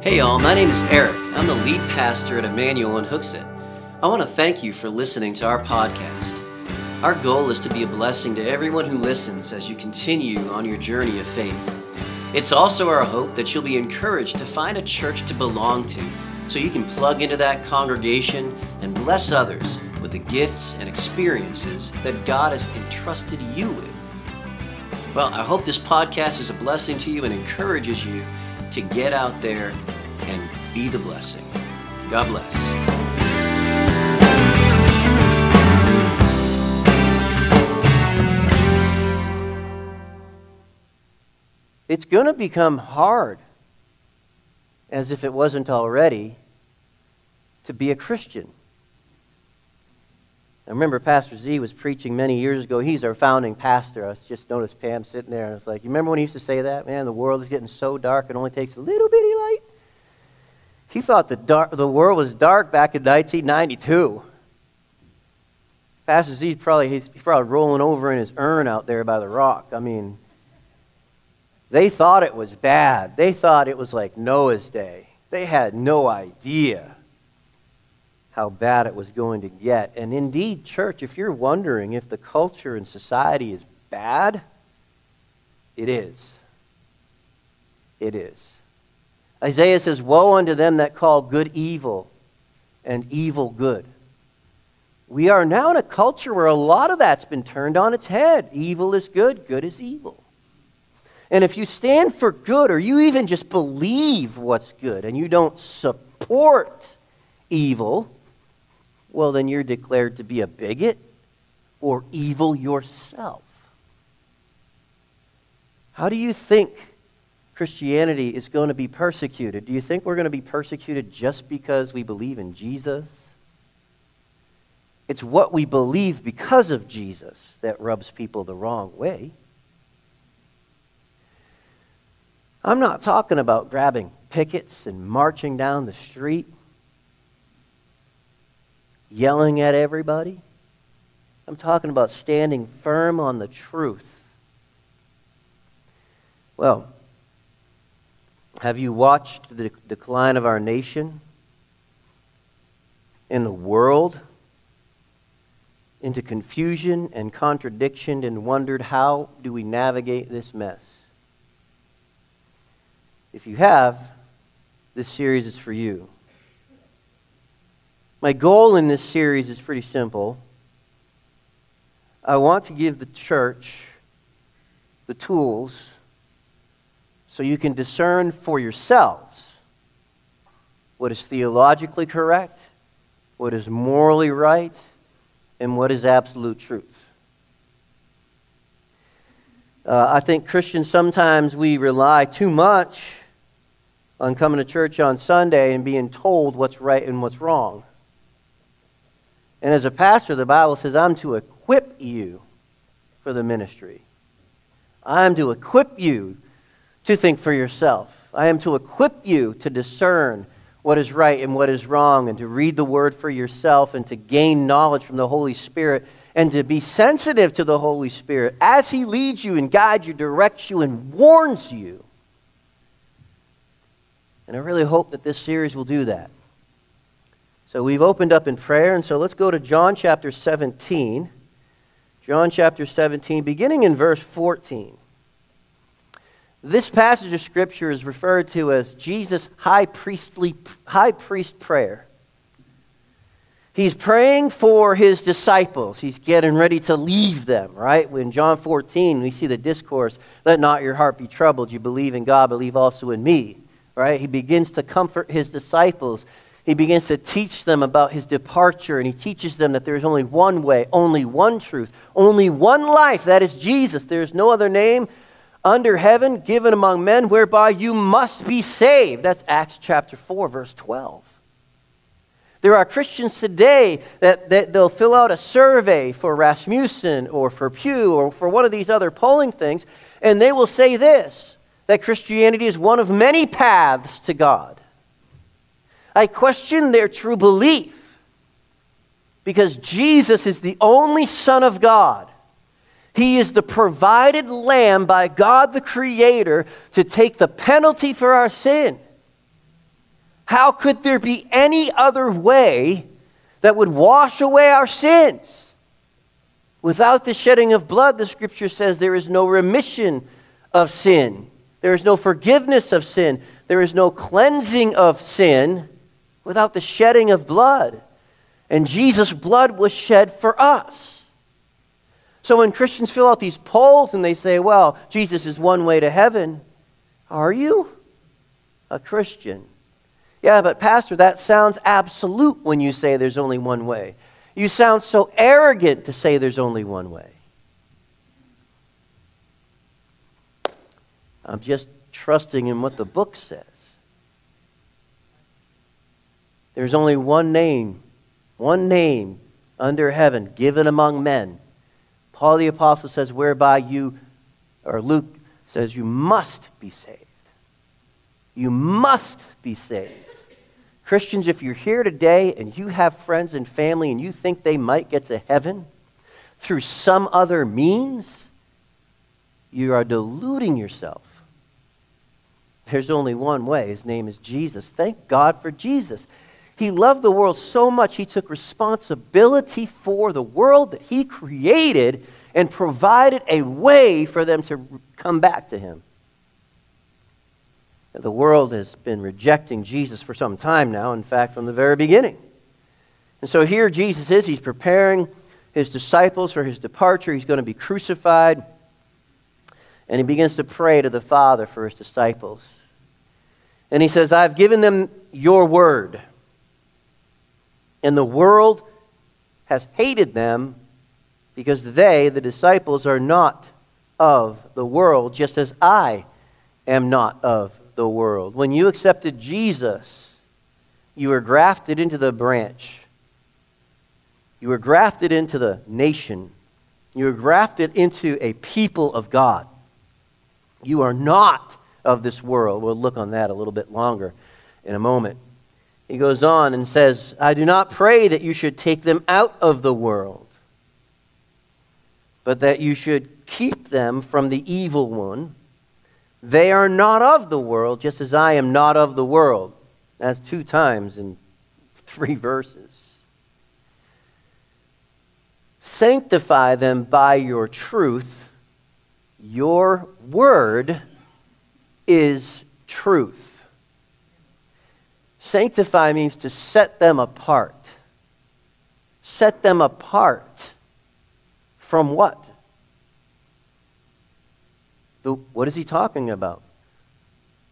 Hey y'all, my name is Eric. I'm the lead pastor at Emmanuel in Hooksett. I want to thank you for listening to our podcast. Our goal is to be a blessing to everyone who listens as you continue on your journey of faith. It's also our hope that you'll be encouraged to find a church to belong to so you can plug into that congregation and bless others with the gifts and experiences that God has entrusted you with. Well, I hope this podcast is a blessing to you and encourages you to get out there and be the blessing. God bless. It's going to become hard, as if it wasn't already, to be a Christian. I remember Pastor Z was preaching many years ago. He's our founding pastor. I just noticed Pam sitting there, and I was like, You remember when he used to say that? Man, the world is getting so dark, it only takes a little bitty light. He thought the, dark, the world was dark back in 1992. Pastor Z probably he's probably rolling over in his urn out there by the rock. I mean, they thought it was bad. They thought it was like Noah's day. They had no idea how bad it was going to get. And indeed, church, if you're wondering if the culture and society is bad, it is. It is. Isaiah says, Woe unto them that call good evil and evil good. We are now in a culture where a lot of that's been turned on its head. Evil is good, good is evil. And if you stand for good or you even just believe what's good and you don't support evil, well, then you're declared to be a bigot or evil yourself. How do you think Christianity is going to be persecuted? Do you think we're going to be persecuted just because we believe in Jesus? It's what we believe because of Jesus that rubs people the wrong way. I'm not talking about grabbing pickets and marching down the street yelling at everybody. I'm talking about standing firm on the truth. Well, have you watched the decline of our nation in the world into confusion and contradiction and wondered how do we navigate this mess? If you have, this series is for you. My goal in this series is pretty simple. I want to give the church the tools so you can discern for yourselves what is theologically correct, what is morally right, and what is absolute truth. Uh, I think Christians sometimes we rely too much on coming to church on Sunday and being told what's right and what's wrong. And as a pastor, the Bible says, I'm to equip you for the ministry. I'm to equip you to think for yourself. I am to equip you to discern what is right and what is wrong, and to read the word for yourself, and to gain knowledge from the Holy Spirit, and to be sensitive to the Holy Spirit as He leads you and guides you, directs you, and warns you. And I really hope that this series will do that. So we've opened up in prayer, and so let's go to John chapter 17. John chapter 17, beginning in verse 14. This passage of Scripture is referred to as Jesus' high, priestly, high priest prayer. He's praying for his disciples. He's getting ready to leave them, right? In John 14, we see the discourse, let not your heart be troubled. You believe in God, believe also in me, right? He begins to comfort his disciples he begins to teach them about his departure, and he teaches them that there is only one way, only one truth, only one life. That is Jesus. There is no other name under heaven given among men whereby you must be saved. That's Acts chapter 4, verse 12. There are Christians today that, that they'll fill out a survey for Rasmussen or for Pew or for one of these other polling things, and they will say this that Christianity is one of many paths to God. I question their true belief because Jesus is the only Son of God. He is the provided lamb by God the Creator to take the penalty for our sin. How could there be any other way that would wash away our sins? Without the shedding of blood, the scripture says there is no remission of sin. There is no forgiveness of sin. There is no cleansing of sin without the shedding of blood. And Jesus' blood was shed for us. So when Christians fill out these polls and they say, well, Jesus is one way to heaven, are you a Christian? Yeah, but Pastor, that sounds absolute when you say there's only one way. You sound so arrogant to say there's only one way. I'm just trusting in what the book says. There's only one name, one name under heaven given among men. Paul the Apostle says, whereby you, or Luke says, you must be saved. You must be saved. Christians, if you're here today and you have friends and family and you think they might get to heaven through some other means, you are deluding yourself. There's only one way. His name is Jesus. Thank God for Jesus. He loved the world so much, he took responsibility for the world that he created and provided a way for them to come back to him. The world has been rejecting Jesus for some time now, in fact, from the very beginning. And so here Jesus is. He's preparing his disciples for his departure. He's going to be crucified. And he begins to pray to the Father for his disciples. And he says, I've given them your word. And the world has hated them because they, the disciples, are not of the world, just as I am not of the world. When you accepted Jesus, you were grafted into the branch. You were grafted into the nation. You were grafted into a people of God. You are not of this world. We'll look on that a little bit longer in a moment. He goes on and says, I do not pray that you should take them out of the world, but that you should keep them from the evil one. They are not of the world, just as I am not of the world. That's two times in three verses. Sanctify them by your truth. Your word is truth. Sanctify means to set them apart. Set them apart from what? The, what is he talking about?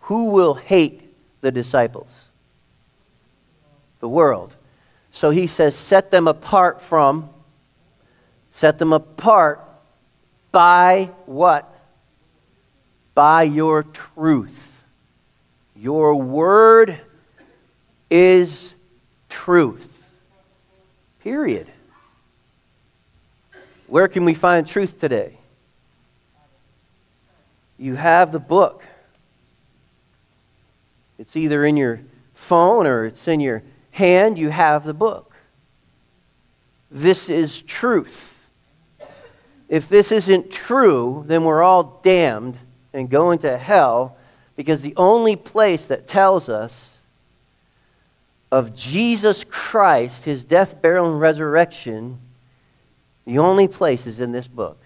Who will hate the disciples? The world. So he says, set them apart from, set them apart by what? By your truth. Your word is truth. Period. Where can we find truth today? you have the book. It's either in your phone or it's in your hand. You have the book. This is truth. If this isn't true, then we're all damned and going to hell because the only place that tells us of Jesus Christ, his death, burial, and resurrection, the only place is in this book.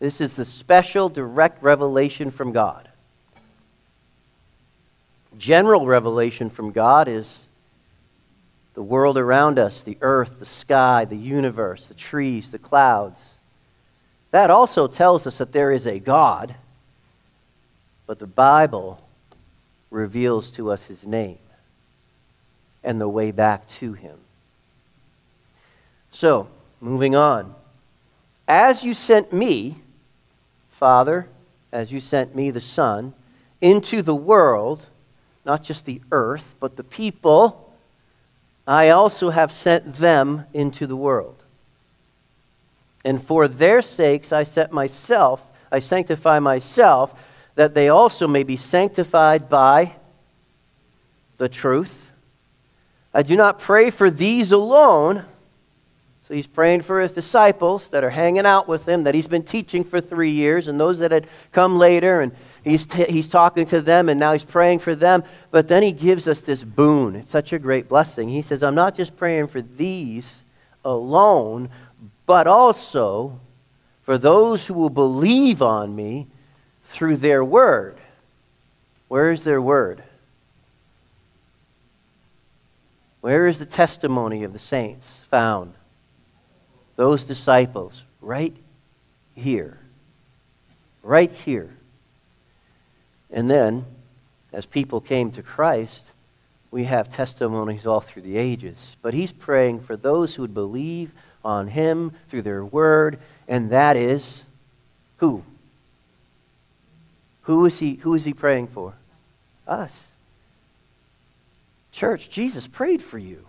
This is the special direct revelation from God. General revelation from God is the world around us, the earth, the sky, the universe, the trees, the clouds. That also tells us that there is a God, but the Bible reveals to us his name and the way back to him. So, moving on. As you sent me, Father, as you sent me, the Son, into the world, not just the earth, but the people, I also have sent them into the world. And for their sakes I set myself, I sanctify myself, that they also may be sanctified by the truth. I do not pray for these alone. So he's praying for his disciples that are hanging out with him, that he's been teaching for three years, and those that had come later, and he's, t- he's talking to them, and now he's praying for them. But then he gives us this boon. It's such a great blessing. He says, I'm not just praying for these alone, but also for those who will believe on me through their word. Where is their word? Where is the testimony of the saints found? those disciples right here. Right here. And then, as people came to Christ, we have testimonies all through the ages. But he's praying for those who would believe on him through their word, and that is who? Who is he, who is he praying for? Us. Church, Jesus prayed for you.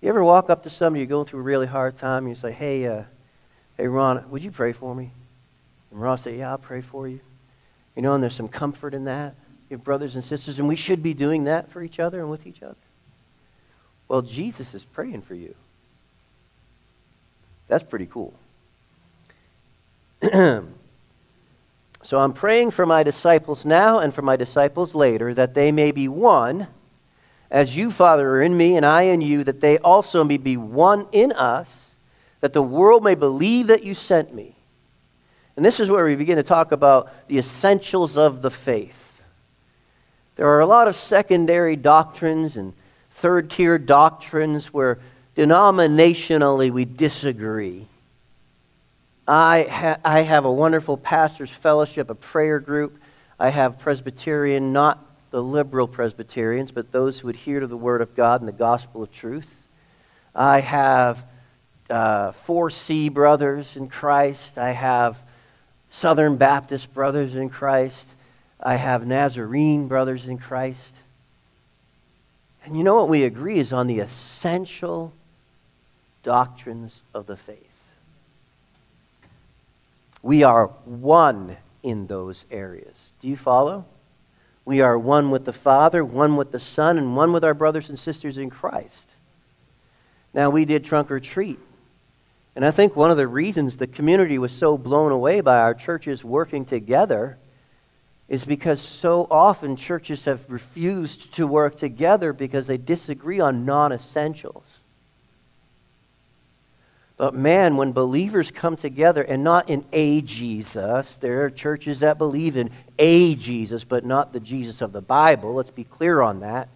You ever walk up to somebody, you're going through a really hard time, and you say, hey, uh, hey, Ron, would you pray for me? And Ron say, yeah, I'll pray for you. You know, and there's some comfort in that. You have brothers and sisters, and we should be doing that for each other and with each other. Well, Jesus is praying for you. That's pretty cool. so I'm praying for my disciples now and for my disciples later that they may be one as you, Father, are in me and I in you, that they also may be one in us, that the world may believe that you sent me. And this is where we begin to talk about the essentials of the faith. There are a lot of secondary doctrines and third tier doctrines where denominationally we disagree. I, ha- I have a wonderful pastor's fellowship, a prayer group. I have Presbyterian, not the liberal Presbyterians, but those who adhere to the Word of God and the gospel of truth. I have uh, 4C brothers in Christ. I have Southern Baptist brothers in Christ. I have Nazarene brothers in Christ. And you know what we agree is on the essential doctrines of the faith. We are one in those areas. Do you follow? We are one with the Father, one with the Son, and one with our brothers and sisters in Christ. Now, we did trunk or treat. And I think one of the reasons the community was so blown away by our churches working together is because so often churches have refused to work together because they disagree on non essentials. But man, when believers come together and not in a Jesus, there are churches that believe in a Jesus, but not the Jesus of the Bible. Let's be clear on that.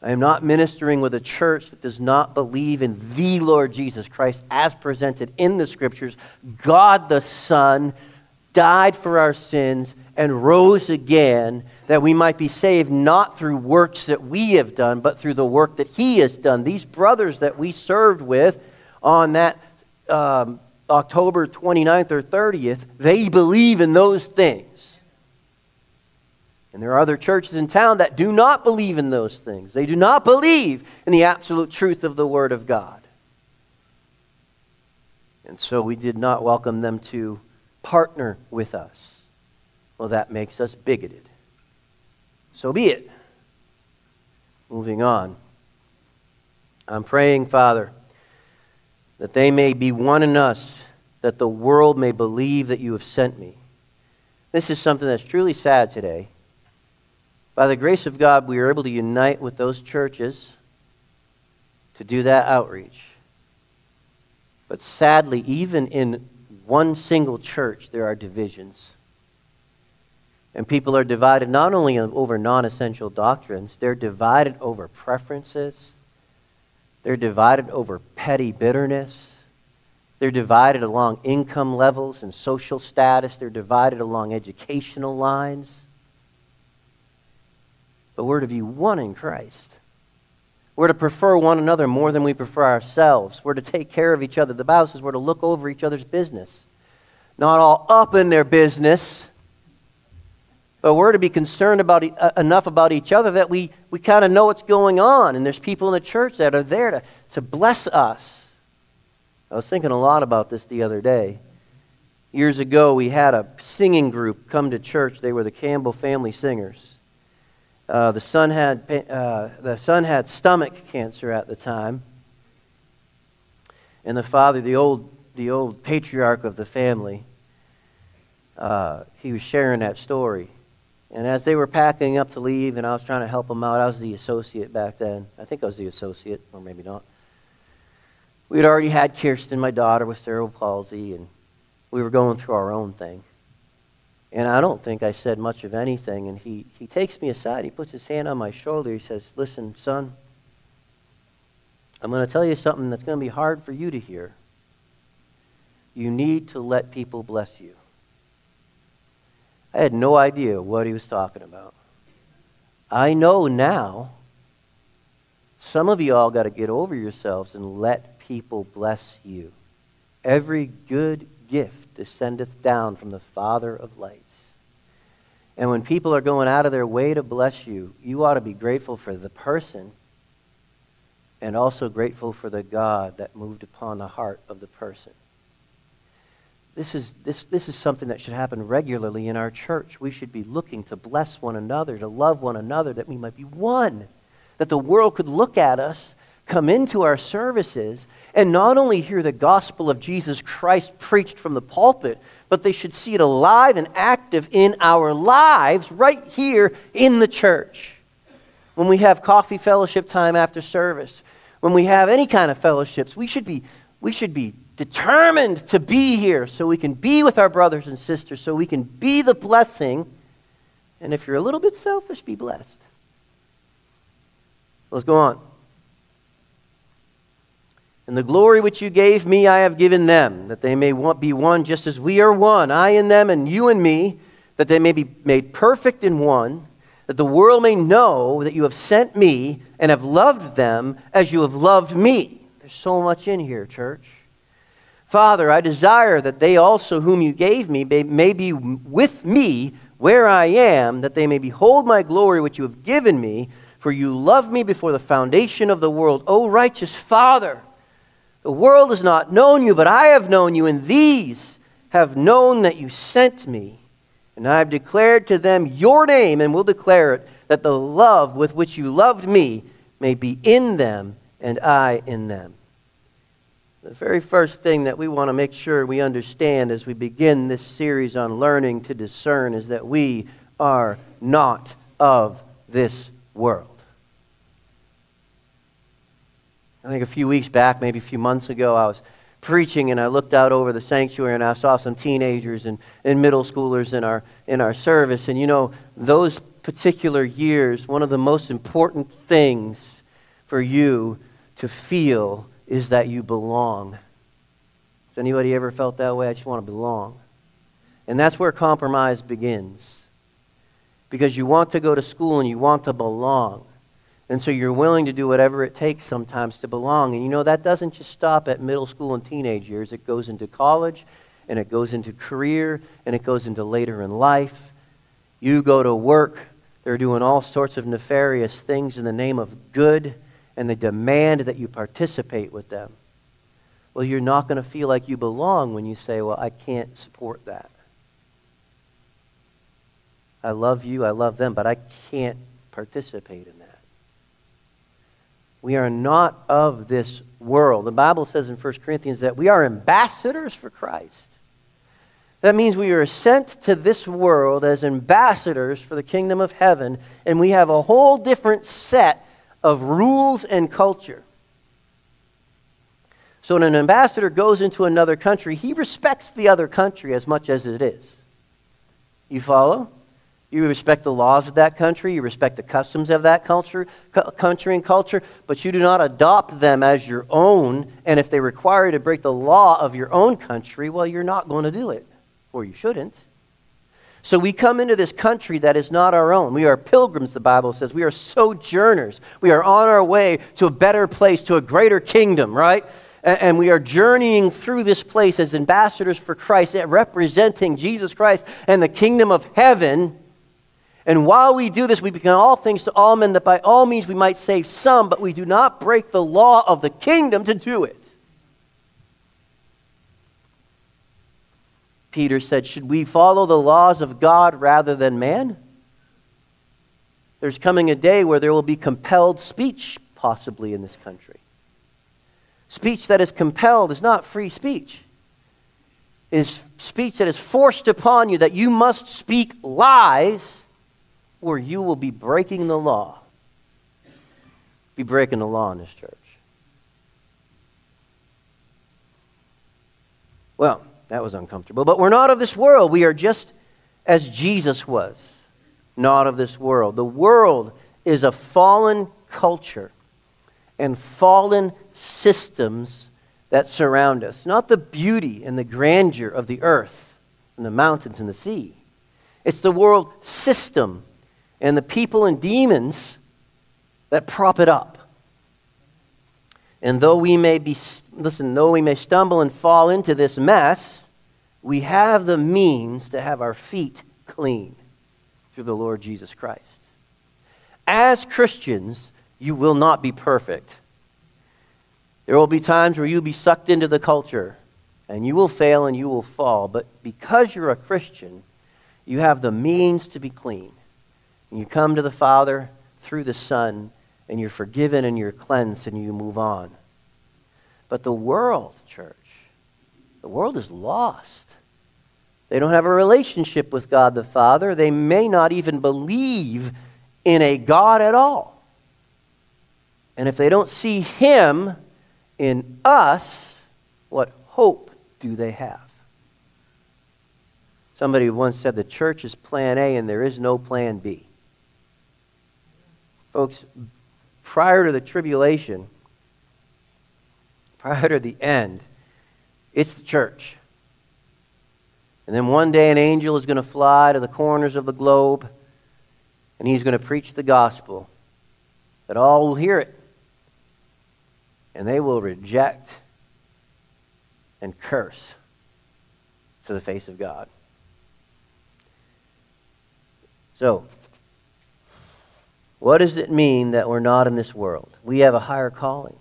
I am not ministering with a church that does not believe in the Lord Jesus Christ as presented in the Scriptures. God the Son died for our sins and rose again that we might be saved not through works that we have done, but through the work that He has done. These brothers that we served with, on that um, October 29th or 30th, they believe in those things. And there are other churches in town that do not believe in those things. They do not believe in the absolute truth of the Word of God. And so we did not welcome them to partner with us. Well, that makes us bigoted. So be it. Moving on. I'm praying, Father that they may be one in us, that the world may believe that you have sent me. This is something that's truly sad today. By the grace of God, we are able to unite with those churches to do that outreach. But sadly, even in one single church, there are divisions. And people are divided not only over non essential doctrines, they're divided over preferences they're divided over petty bitterness. They're divided along income levels and social status. They're divided along educational lines. But we're to be one in Christ. We're to prefer one another more than we prefer ourselves. We're to take care of each other. The Bible says we're to look over each other's business. Not all up in their business, but we're to be concerned about uh, enough about each other that we, we kind of know what's going on. And there's people in the church that are there to, to bless us. I was thinking a lot about this the other day. Years ago, we had a singing group come to church. They were the Campbell family singers. Uh, the, son had, uh, the son had stomach cancer at the time. And the father, the old, the old patriarch of the family, uh, he was sharing that story. And as they were packing up to leave, and I was trying to help them out, I was the associate back then. I think I was the associate, or maybe not. We had already had Kirsten, my daughter, with cerebral palsy, and we were going through our own thing. And I don't think I said much of anything. And he, he takes me aside. He puts his hand on my shoulder. He says, Listen, son, I'm going to tell you something that's going to be hard for you to hear. You need to let people bless you. I had no idea what he was talking about. I know now. Some of you all got to get over yourselves and let people bless you. Every good gift descendeth down from the Father of lights. And when people are going out of their way to bless you, you ought to be grateful for the person and also grateful for the God that moved upon the heart of the person. This is, this, this is something that should happen regularly in our church. We should be looking to bless one another, to love one another, that we might be one. That the world could look at us, come into our services, and not only hear the gospel of Jesus Christ preached from the pulpit, but they should see it alive and active in our lives right here in the church. When we have coffee fellowship time after service, when we have any kind of fellowships, we should be, we should be determined to be here so we can be with our brothers and sisters, so we can be the blessing. And if you're a little bit selfish, be blessed. Let's go on. And the glory which you gave me, I have given them, that they may be one just as we are one, I in them, and you in me, that they may be made perfect in one, that the world may know that you have sent me and have loved them as you have loved me. There's so much in here, church. Father, I desire that they also, whom you gave me, may be with me where I am, that they may behold my glory which you have given me, for you loved me before the foundation of the world. O righteous Father, the world has not known you, but I have known you, and these have known that you sent me. And I have declared to them your name, and will declare it, that the love with which you loved me may be in them, and I in them. The very first thing that we want to make sure we understand as we begin this series on learning to discern is that we are not of this world. I think a few weeks back, maybe a few months ago, I was preaching and I looked out over the sanctuary and I saw some teenagers and, and middle schoolers in our, in our service. And you know, those particular years, one of the most important things for you to feel is that you belong. Has anybody ever felt that way? I just want to belong. And that's where compromise begins. Because you want to go to school and you want to belong. And so you're willing to do whatever it takes sometimes to belong. And you know, that doesn't just stop at middle school and teenage years, it goes into college, and it goes into career, and it goes into later in life. You go to work, they're doing all sorts of nefarious things in the name of good and they demand that you participate with them. Well, you're not going to feel like you belong when you say, Well, I can't support that. I love you, I love them, but I can't participate in that. We are not of this world. The Bible says in 1 Corinthians that we are ambassadors for Christ. That means we are sent to this world as ambassadors for the kingdom of heaven, and we have a whole different set of rules and culture. So when an ambassador goes into another country, he respects the other country as much as it is. You follow? You respect the laws of that country, you respect the customs of that culture, country and culture, but you do not adopt them as your own. And if they require you to break the law of your own country, well, you're not going to do it, or you shouldn't. So we come into this country that is not our own. We are pilgrims, the Bible says. We are sojourners. We are on our way to a better place, to a greater kingdom, right? And we are journeying through this place as ambassadors for Christ, eh, representing Jesus Christ and the kingdom of heaven. And while we do this, we become all things to all men, that by all means we might save some, but we do not break the law of the kingdom to do it. Peter said, Should we follow the laws of God rather than man? There's coming a day where there will be compelled speech, possibly, in this country. Speech that is compelled is not free speech. It is speech that is forced upon you that you must speak lies or you will be breaking the law. Be breaking the law in this church. Well, that was uncomfortable. But we're not of this world. We are just as Jesus was, not of this world. The world is a fallen culture and fallen systems that surround us, not the beauty and the grandeur of the earth and the mountains and the sea. It's the world system and the people and demons that prop it up. And though we may be, listen, though we may stumble and fall into this mess, we have the means to have our feet clean through the Lord Jesus Christ. As Christians, you will not be perfect. There will be times where you'll be sucked into the culture and you will fail and you will fall. But because you're a Christian, you have the means to be clean. And you come to the Father through the Son, and you're forgiven and you're cleansed and you move on. But the world, church, the world is lost. They don't have a relationship with God the Father. They may not even believe in a God at all. And if they don't see Him in us, what hope do they have? Somebody once said the church is plan A and there is no plan B. Folks, prior to the tribulation, prior to the end, it's the church. And then one day an angel is going to fly to the corners of the globe and he's going to preach the gospel that all will hear it and they will reject and curse to the face of God. So, what does it mean that we're not in this world? We have a higher calling.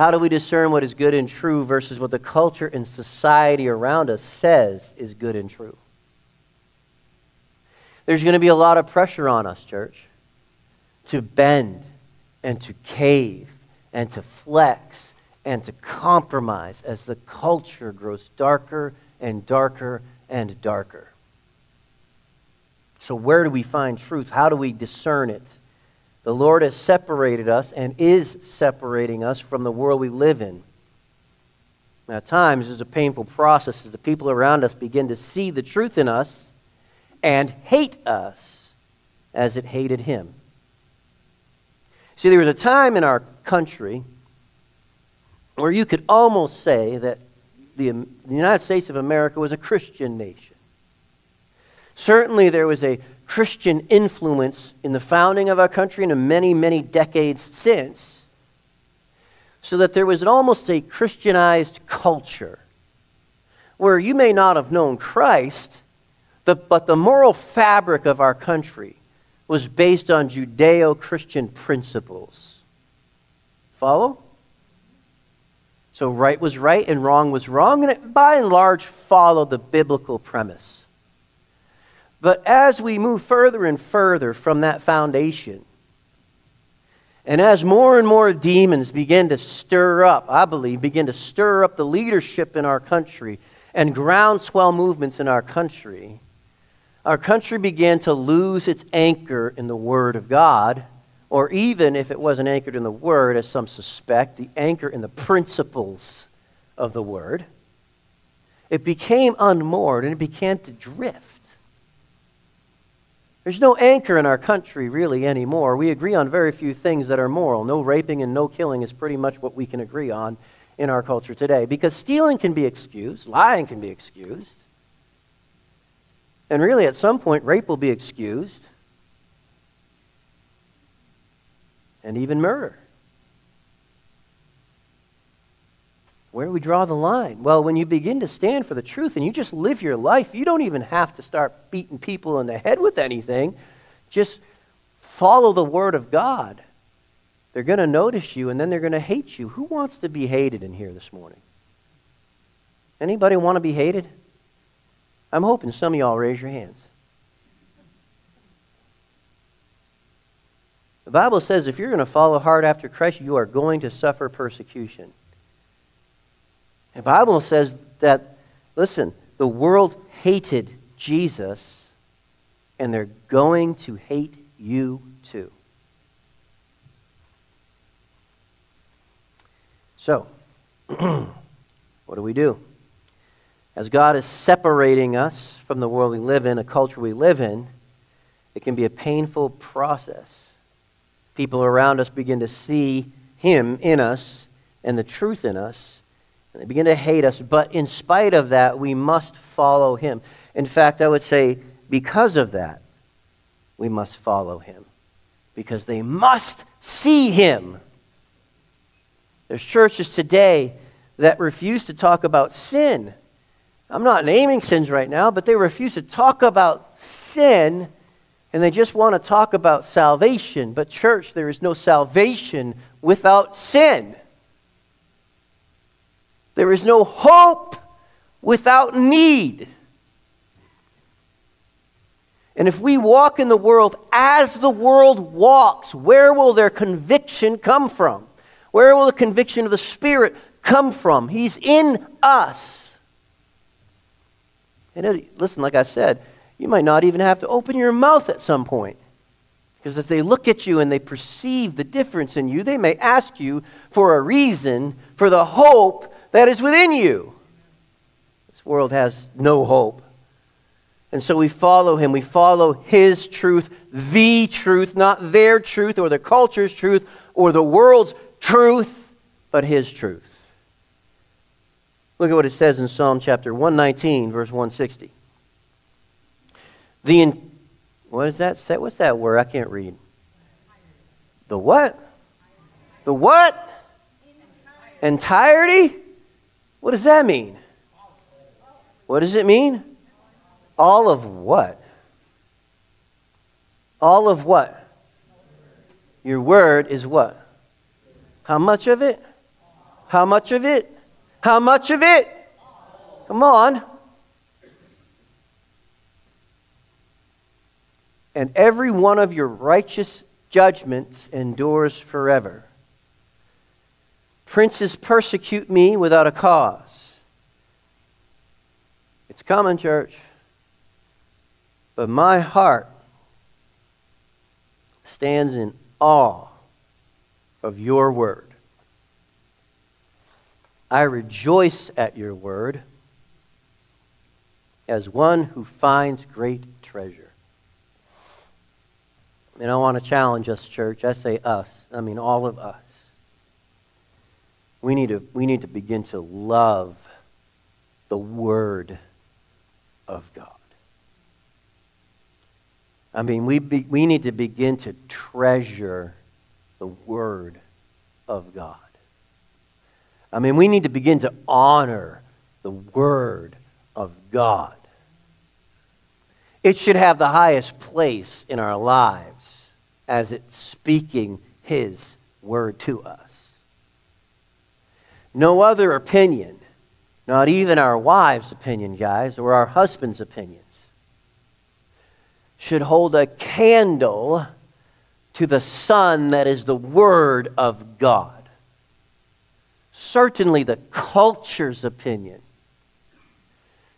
How do we discern what is good and true versus what the culture and society around us says is good and true? There's going to be a lot of pressure on us, church, to bend and to cave and to flex and to compromise as the culture grows darker and darker and darker. So, where do we find truth? How do we discern it? The Lord has separated us and is separating us from the world we live in. Now, at times, it's a painful process as the people around us begin to see the truth in us and hate us as it hated Him. See, there was a time in our country where you could almost say that the, the United States of America was a Christian nation. Certainly, there was a Christian influence in the founding of our country and in many, many decades since, so that there was almost a Christianized culture where you may not have known Christ, but the moral fabric of our country was based on Judeo Christian principles. Follow? So right was right and wrong was wrong, and it by and large followed the biblical premise. But as we move further and further from that foundation, and as more and more demons begin to stir up, I believe, begin to stir up the leadership in our country and groundswell movements in our country, our country began to lose its anchor in the Word of God, or even if it wasn't anchored in the Word, as some suspect, the anchor in the principles of the Word. It became unmoored and it began to drift. There's no anchor in our country really anymore. We agree on very few things that are moral. No raping and no killing is pretty much what we can agree on in our culture today. Because stealing can be excused, lying can be excused. And really, at some point, rape will be excused, and even murder. Where do we draw the line? Well, when you begin to stand for the truth and you just live your life, you don't even have to start beating people in the head with anything. Just follow the Word of God. They're going to notice you and then they're going to hate you. Who wants to be hated in here this morning? Anybody want to be hated? I'm hoping some of y'all raise your hands. The Bible says if you're going to follow hard after Christ, you are going to suffer persecution. The Bible says that, listen, the world hated Jesus, and they're going to hate you too. So, what do we do? As God is separating us from the world we live in, a culture we live in, it can be a painful process. People around us begin to see Him in us and the truth in us, and they begin to hate us. But in spite of that, we must follow Him. In fact, I would say, because of that, we must follow Him. Because they must see Him. There's churches today that refuse to talk about sin. I'm not naming sins right now, but they refuse to talk about sin and they just want to talk about salvation. But, church, there is no salvation without sin. There is no hope without need. And if we walk in the world as the world walks, where will their conviction come from? Where will the conviction of the Spirit come from? He's in us. And listen, like I said, you might not even have to open your mouth at some point. Because if they look at you and they perceive the difference in you, they may ask you for a reason for the hope that is within you. This world has no hope. And so we follow him. We follow his truth, the truth, not their truth or the culture's truth or the world's truth, but his truth. Look at what it says in Psalm chapter 119, verse 160. The in, what is that? What's that word? I can't read. The what? The what? Entirety? What does that mean? What does it mean? All of what? All of what? Your word is what? How much of it? How much of it? How much of it? Come on. and every one of your righteous judgments endures forever. Princes persecute me without a cause. It's coming, church. But my heart stands in awe of your word. I rejoice at your word as one who finds great treasure. And I want to challenge us, church. I say us. I mean all of us. We need to, we need to begin to love the Word of God. I mean, we, be, we need to begin to treasure the Word of God. I mean, we need to begin to honor the Word of God. It should have the highest place in our lives as it's speaking His word to us. No other opinion, not even our wives' opinion, guys, or our husbands' opinions, should hold a candle to the sun that is the Word of God. Certainly, the culture's opinion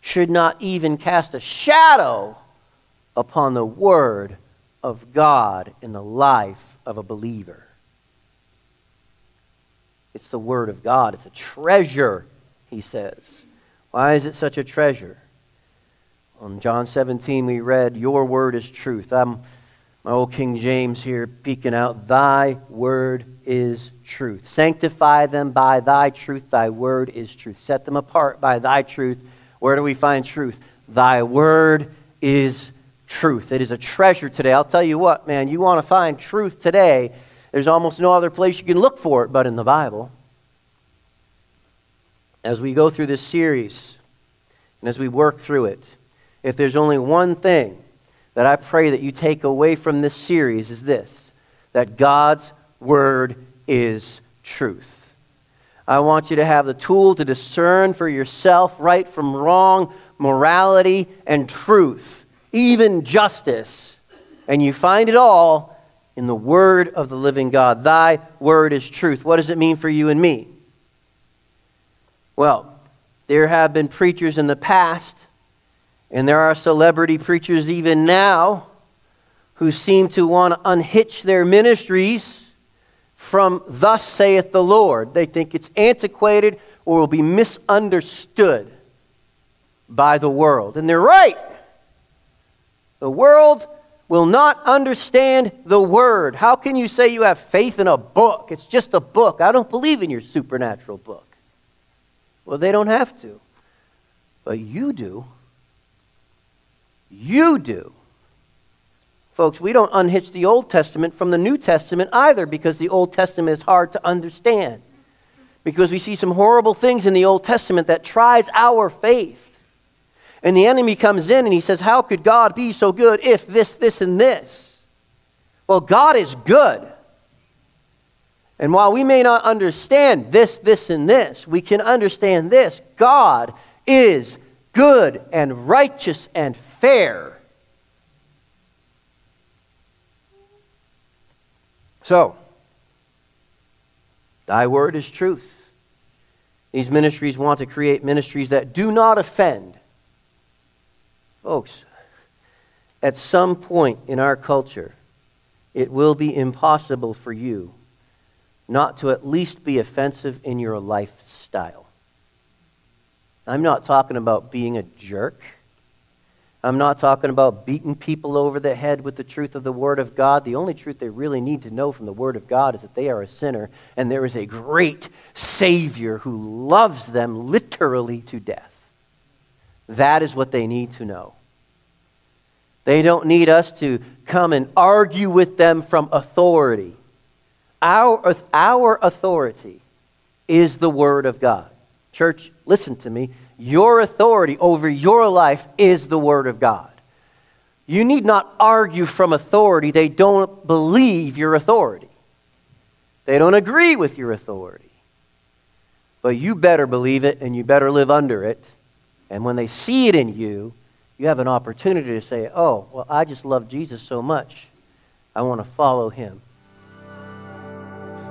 should not even cast a shadow upon the Word of God in the life of a believer. It's the Word of God. It's a treasure, he says. Why is it such a treasure? On John 17, we read, Your word is truth. I'm my old King James here peeking out, Thy word is truth. Sanctify them by thy truth. Thy word is truth. Set them apart by thy truth. Where do we find truth? Thy word is truth. It is a treasure today. I'll tell you what, man, you want to find truth today, there's almost no other place you can look for it but in the Bible. As we go through this series and as we work through it, if there's only one thing that I pray that you take away from this series is this that God's word is truth. I want you to have the tool to discern for yourself right from wrong, morality, and truth even justice, and you find it all in the word of the living God. Thy word is truth. What does it mean for you and me? Well, there have been preachers in the past, and there are celebrity preachers even now who seem to want to unhitch their ministries from Thus saith the Lord. They think it's antiquated or will be misunderstood by the world. And they're right. The world will not understand the word. How can you say you have faith in a book? It's just a book. I don't believe in your supernatural book. Well, they don't have to. But you do. You do. Folks, we don't unhitch the Old Testament from the New Testament either because the Old Testament is hard to understand. Because we see some horrible things in the Old Testament that tries our faith. And the enemy comes in and he says, How could God be so good if this, this, and this? Well, God is good. And while we may not understand this, this, and this, we can understand this God is good and righteous and fair. So, thy word is truth. These ministries want to create ministries that do not offend. Folks, at some point in our culture, it will be impossible for you not to at least be offensive in your lifestyle. I'm not talking about being a jerk. I'm not talking about beating people over the head with the truth of the Word of God. The only truth they really need to know from the Word of God is that they are a sinner and there is a great Savior who loves them literally to death. That is what they need to know. They don't need us to come and argue with them from authority. Our, our authority is the Word of God. Church, listen to me. Your authority over your life is the Word of God. You need not argue from authority. They don't believe your authority, they don't agree with your authority. But you better believe it and you better live under it. And when they see it in you, you have an opportunity to say, Oh, well, I just love Jesus so much. I want to follow him.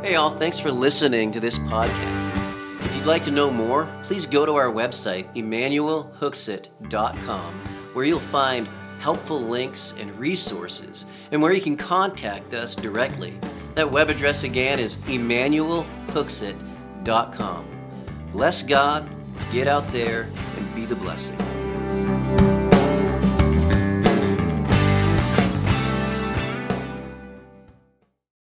Hey, all, thanks for listening to this podcast. If you'd like to know more, please go to our website, emmanuelhooksit.com, where you'll find helpful links and resources, and where you can contact us directly. That web address again is emmanuelhooksit.com. Bless God, get out there, and be the blessing.